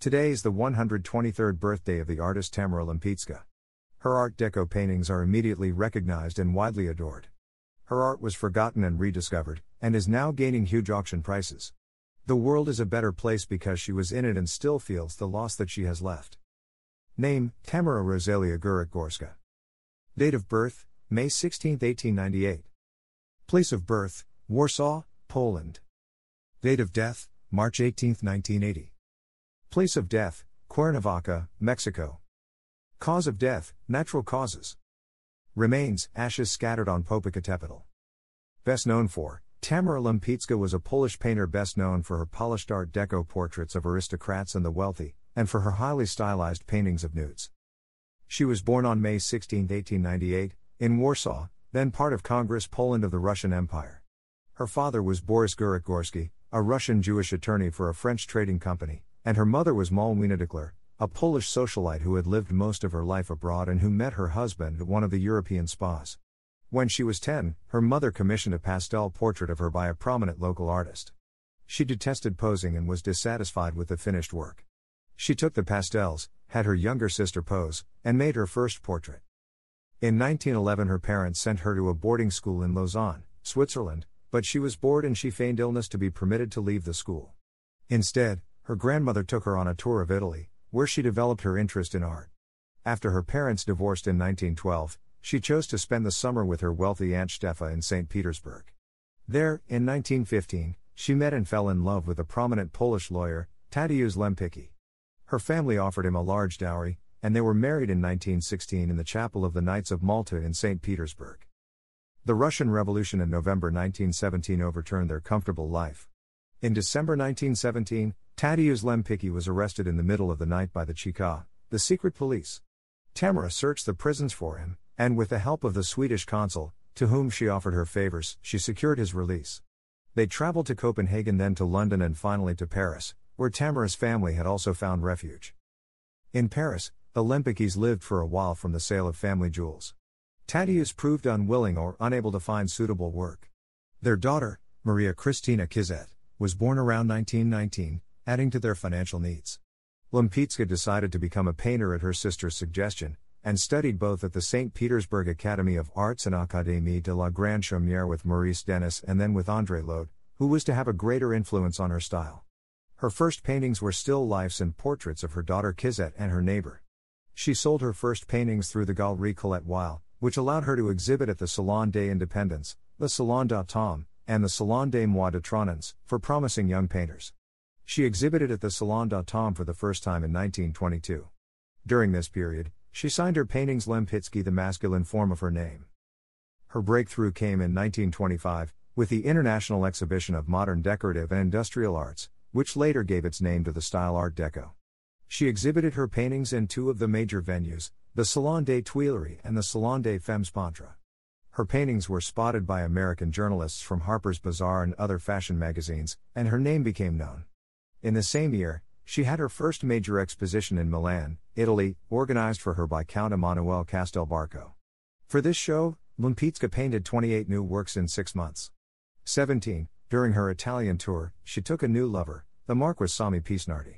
Today is the 123rd birthday of the artist Tamara Lempicka. Her Art Deco paintings are immediately recognized and widely adored. Her art was forgotten and rediscovered, and is now gaining huge auction prices. The world is a better place because she was in it and still feels the loss that she has left. Name Tamara Rosalia Gurek Gorska. Date of birth May 16, 1898. Place of birth Warsaw, Poland. Date of death March 18, 1980. Place of death, Cuernavaca, Mexico. Cause of death, natural causes. Remains, ashes scattered on Popocatépetl. Best known for, Tamara Lempicka was a Polish painter best known for her polished Art Deco portraits of aristocrats and the wealthy, and for her highly stylized paintings of nudes. She was born on May 16, 1898, in Warsaw, then part of Congress Poland of the Russian Empire. Her father was Boris Gurek Gorski, a Russian Jewish attorney for a French trading company, and her mother was Malwina Dekler, a Polish socialite who had lived most of her life abroad and who met her husband at one of the European spas. When she was 10, her mother commissioned a pastel portrait of her by a prominent local artist. She detested posing and was dissatisfied with the finished work. She took the pastels, had her younger sister pose, and made her first portrait. In 1911, her parents sent her to a boarding school in Lausanne, Switzerland, but she was bored and she feigned illness to be permitted to leave the school. Instead, her grandmother took her on a tour of Italy, where she developed her interest in art. After her parents divorced in 1912, she chose to spend the summer with her wealthy Aunt Stefa in St. Petersburg. There, in 1915, she met and fell in love with a prominent Polish lawyer, Tadeusz Lempicki. Her family offered him a large dowry, and they were married in 1916 in the chapel of the Knights of Malta in St. Petersburg. The Russian Revolution in November 1917 overturned their comfortable life. In December 1917, Tadeusz Lempicki was arrested in the middle of the night by the Cheka, the secret police. Tamara searched the prisons for him, and with the help of the Swedish consul, to whom she offered her favors, she secured his release. They traveled to Copenhagen, then to London, and finally to Paris, where Tamara's family had also found refuge. In Paris, the Lempickis lived for a while from the sale of family jewels. Tadeusz proved unwilling or unable to find suitable work. Their daughter, Maria Christina Kizette, was born around 1919, adding to their financial needs. Lempicka decided to become a painter at her sister's suggestion, and studied both at the St. Petersburg Academy of Arts and Académie de la Grande Chaumière with Maurice Denis and then with André Lhote, who was to have a greater influence on her style. Her first paintings were still lifes and portraits of her daughter Kizette and her neighbor. She sold her first paintings through the Galerie Colette Weil, which allowed her to exhibit at the Salon des Independents, the Salon d'Automne, and the Salon des Mois de Tronins, for promising young painters. She exhibited at the Salon d'Automne for the first time in 1922. During this period, she signed her paintings Lempitzky, the masculine form of her name. Her breakthrough came in 1925, with the International Exhibition of Modern Decorative and Industrial Arts, which later gave its name to the style Art Deco. She exhibited her paintings in two of the major venues, the Salon des Tuileries and the Salon des Femmes Peintres. Her paintings were spotted by American journalists from Harper's Bazaar and other fashion magazines, and her name became known. In the same year, she had her first major exposition in Milan, Italy, organized for her by Count Emanuele Castelbarco. For this show, Lempicka painted 28 new works in six months. 17. During her Italian tour, she took a new lover, the Marquis Sommi Picenardi.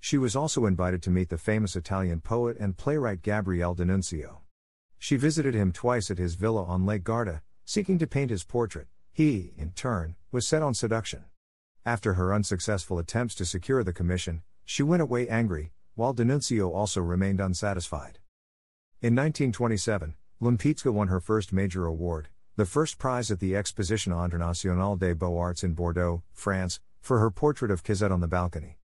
She was also invited to meet the famous Italian poet and playwright Gabriele D'Annunzio. She visited him twice at his villa on Lake Garda, seeking to paint his portrait. He, in turn, was set on seduction. After her unsuccessful attempts to secure the commission, she went away angry, while D'Annunzio also remained unsatisfied. In 1927, Lempicka won her first major award, the first prize at the Exposition Internationale des Beaux-Arts in Bordeaux, France, for her portrait of Kizette on the balcony.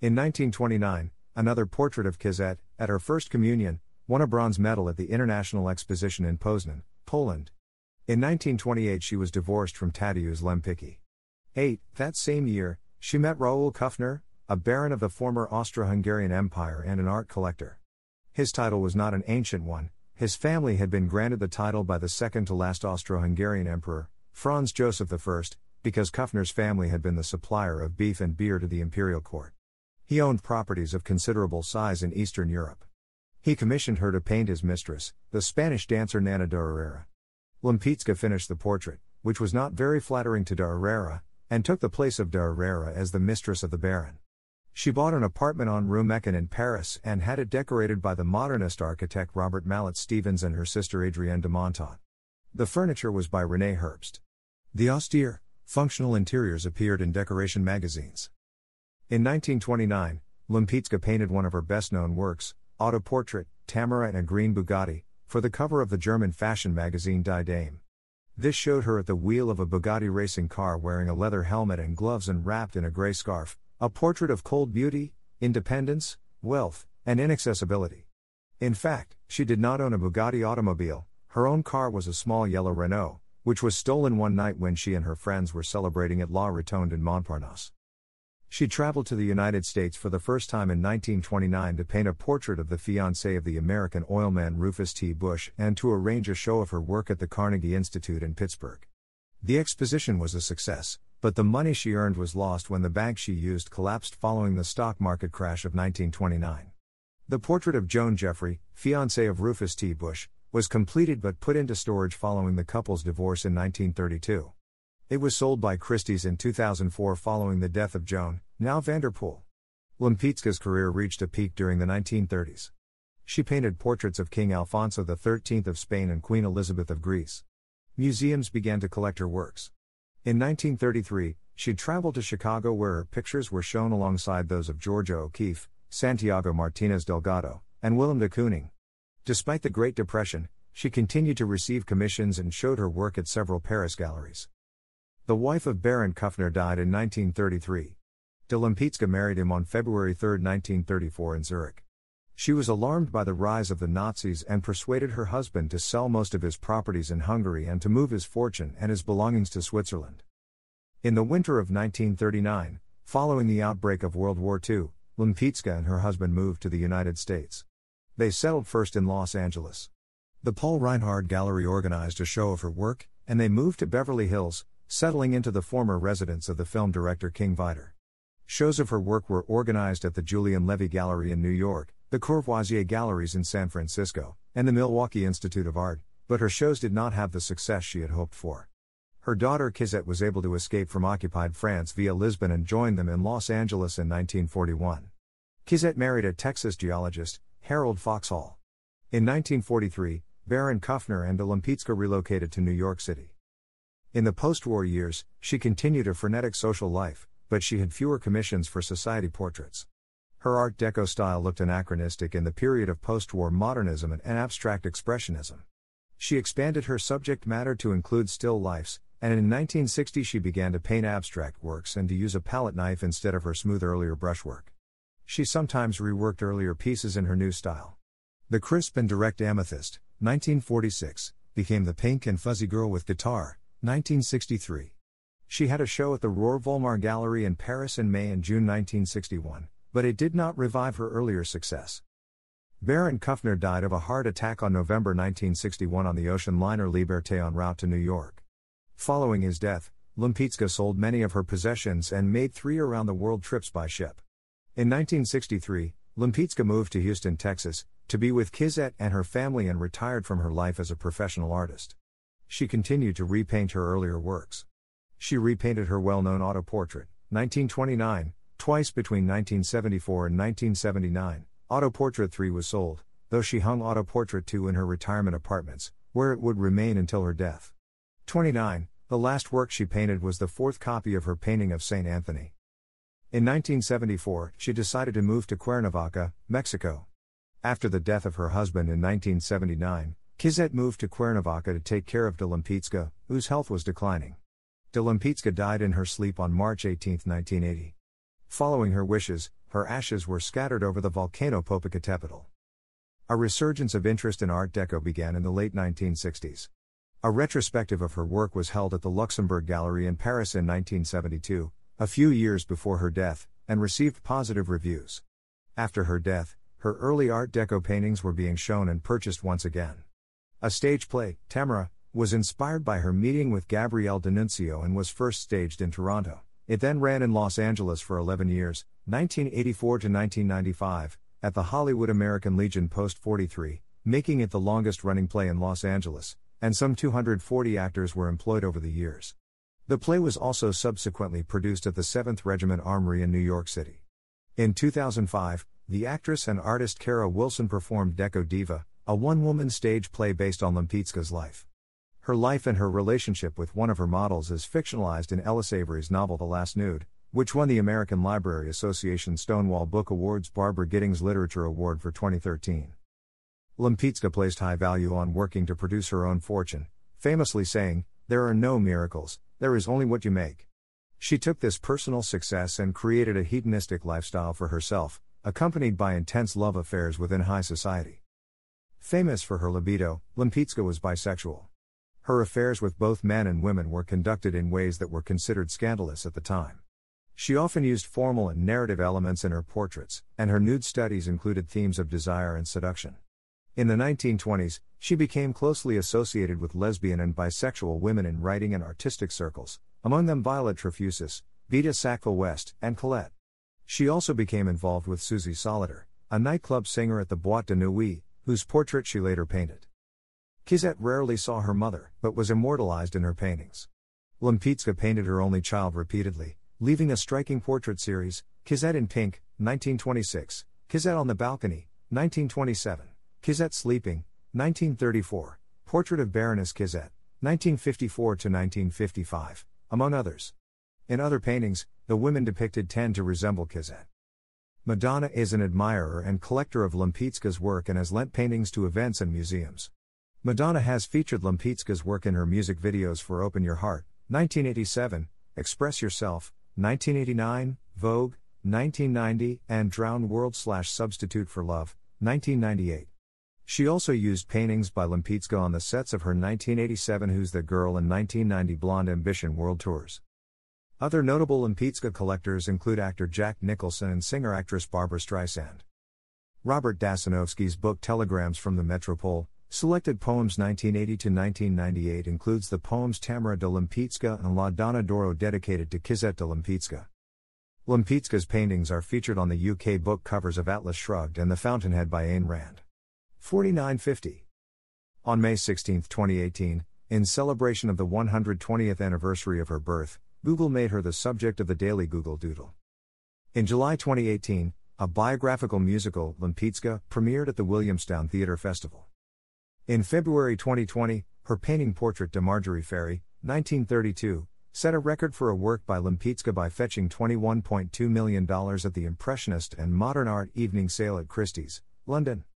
In 1929, another portrait of Kizette, at her first communion, won a bronze medal at the International Exposition in Poznan, Poland. In 1928, she was divorced from Tadeusz Lempicki. 8. That same year, she met Raoul Kuffner, a baron of the former Austro Hungarian Empire and an art collector. His title was not an ancient one, his family had been granted the title by the second to last Austro Hungarian emperor, Franz Joseph I, because Kuffner's family had been the supplier of beef and beer to the imperial court. He owned properties of considerable size in Eastern Europe. He commissioned her to paint his mistress, the Spanish dancer Nana de Herrera. Lempicka finished the portrait, which was not very flattering to de Herrera, and took the place of de Herrera as the mistress of the Baron. She bought an apartment on Rue Méchain in Paris and had it decorated by the modernist architect Robert Mallet Stevens and her sister Adrienne de Montaut. The furniture was by Rene Herbst. The austere, functional interiors appeared in decoration magazines. In 1929, Lempicka painted one of her best known works, Autoportrait, Tamara in a Green Bugatti, for the cover of the German fashion magazine Die Dame. This showed her at the wheel of a Bugatti racing car wearing a leather helmet and gloves and wrapped in a gray scarf, a portrait of cold beauty, independence, wealth, and inaccessibility. In fact, she did not own a Bugatti automobile, her own car was a small yellow Renault, which was stolen one night when she and her friends were celebrating at La Rotonde in Montparnasse. She traveled to the United States for the first time in 1929 to paint a portrait of the fiancé of the American oilman Rufus T. Bush and to arrange a show of her work at the Carnegie Institute in Pittsburgh. The exposition was a success, but the money she earned was lost when the bank she used collapsed following the stock market crash of 1929. The portrait of Joan Jeffrey, fiancée of Rufus T. Bush, was completed but put into storage following the couple's divorce in 1932. It was sold by Christie's in 2004 following the death of Joan, now Vanderpool. Lempicka's career reached a peak during the 1930s. She painted portraits of King Alfonso XIII of Spain and Queen Elizabeth of Greece. Museums began to collect her works. In 1933, she traveled to Chicago where her pictures were shown alongside those of Georgia O'Keeffe, Santiago Martinez Delgado, and Willem de Kooning. Despite the Great Depression, she continued to receive commissions and showed her work at several Paris galleries. The wife of Baron Kuffner died in 1933. De married him on February 3, 1934 in Zurich. She was alarmed by the rise of the Nazis and persuaded her husband to sell most of his properties in Hungary and to move his fortune and his belongings to Switzerland. In the winter of 1939, following the outbreak of World War II, Lempicka and her husband moved to the United States. They settled first in Los Angeles. The Paul Reinhardt Gallery organized a show of her work, and they moved to Beverly Hills, settling into the former residence of the film director King Vidor. Shows of her work were organized at the Julian Levy Gallery in New York, the Courvoisier Galleries in San Francisco, and the Milwaukee Institute of Art, but her shows did not have the success she had hoped for. Her daughter Kizette was able to escape from occupied France via Lisbon and joined them in Los Angeles in 1941. Kizette married a Texas geologist, Harold Foxhall. In 1943, Baron Kuffner and de Lempicka relocated to New York City. In the post war years, she continued a frenetic social life, but she had fewer commissions for society portraits. Her Art Deco style looked anachronistic in the period of post war modernism and abstract expressionism. She expanded her subject matter to include still lifes, and in 1960 she began to paint abstract works and to use a palette knife instead of her smooth earlier brushwork. She sometimes reworked earlier pieces in her new style. The crisp and direct amethyst, 1946, became the pink and fuzzy girl with guitar, 1963. She had a show at the Ror Volmar Gallery in Paris in May and June 1961 but it did not revive her earlier success. Baron Kuffner died of a heart attack on November 1961 on the ocean liner Liberté en route to New York. Following his death, Lempicka sold many of her possessions and made three around the world trips by ship. In 1963, Lempicka moved to Houston, Texas, to be with Kizette and her family and retired from her life as a professional artist. She continued to repaint her earlier works. She repainted her well known autoportrait, 1929, Twice between 1974 and 1979, Autoportrait 3 was sold, though she hung Autoportrait 2 in her retirement apartments, where it would remain until her death. 29. The last work she painted was the fourth copy of her painting of St. Anthony. In 1974, she decided to move to Cuernavaca, Mexico. After the death of her husband in 1979, Kizette moved to Cuernavaca to take care of de whose health was declining. de died in her sleep on March 18, 1980. Following her wishes, her ashes were scattered over the volcano Popocatépetl. A resurgence of interest in Art Deco began in the late 1960s. A retrospective of her work was held at the Luxembourg Gallery in Paris in 1972, a few years before her death, and received positive reviews. After her death, her early Art Deco paintings were being shown and purchased once again. A stage play, Tamara, was inspired by her meeting with Gabriele D'Annunzio and was first staged in Toronto. It then ran in Los Angeles for 11 years, 1984 to 1995, at the Hollywood American Legion Post 43, making it the longest running play in Los Angeles, and some 240 actors were employed over the years. The play was also subsequently produced at the 7th Regiment Armory in New York City. In 2005, the actress and artist Kara Wilson performed Deco Diva, a one woman stage play based on Lempicka's life. Her life and her relationship with one of her models is fictionalized in Ellis Avery's novel The Last Nude, which won the American Library Association Stonewall Book Awards Barbara Gittings Literature Award for 2013. Lempicka placed high value on working to produce her own fortune, famously saying, There are no miracles, there is only what you make. She took this personal success and created a hedonistic lifestyle for herself, accompanied by intense love affairs within high society. Famous for her libido, Lempicka was bisexual. Her affairs with both men and women were conducted in ways that were considered scandalous at the time. She often used formal and narrative elements in her portraits, and her nude studies included themes of desire and seduction. In the 1920s, she became closely associated with lesbian and bisexual women in writing and artistic circles, among them Violet Trefusis, Vita Sackville West, and Colette. She also became involved with Suzy Solidor, a nightclub singer at the Boîte de Nuit, whose portrait she later painted. Kizette rarely saw her mother, but was immortalized in her paintings. Lempicka painted her only child repeatedly, leaving a striking portrait series, Kizette in Pink, 1926, Kizette on the Balcony, 1927. Kizette Sleeping, 1934, Portrait of Baroness Kizette, 1954 to 1955, among others. In other paintings, the women depicted tend to resemble Kizette. Madonna is an admirer and collector of Lempicka's work and has lent paintings to events and museums. Madonna has featured Lempicka's work in her music videos for Open Your Heart, 1987, Express Yourself, 1989, Vogue, 1990, and Drowned World slash Substitute for Love, 1998. She also used paintings by Lempicka on the sets of her 1987 Who's That Girl and 1990 Blonde Ambition World Tours. Other notable Lempicka collectors include actor Jack Nicholson and singer actress Barbra Streisand. Robert Dassanowsky's book Telegrams from the Metropole, Selected Poems 1980 to 1998 includes the poems Tamara de Lempicka and La Donna d'Oro dedicated to Kizette de Lempicka. Lempicka's paintings are featured on the UK book covers of Atlas Shrugged and The Fountainhead by Ayn Rand. 4950. On May 16, 2018, in celebration of the 120th anniversary of her birth, Google made her the subject of the daily Google Doodle. In July 2018, a biographical musical, Lempicka, premiered at the Williamstown Theatre Festival. In February 2020, her painting portrait de Marjorie Ferry, 1932, set a record for a work by Lempicka by fetching $21.2 million at the Impressionist and Modern Art Evening Sale at Christie's, London.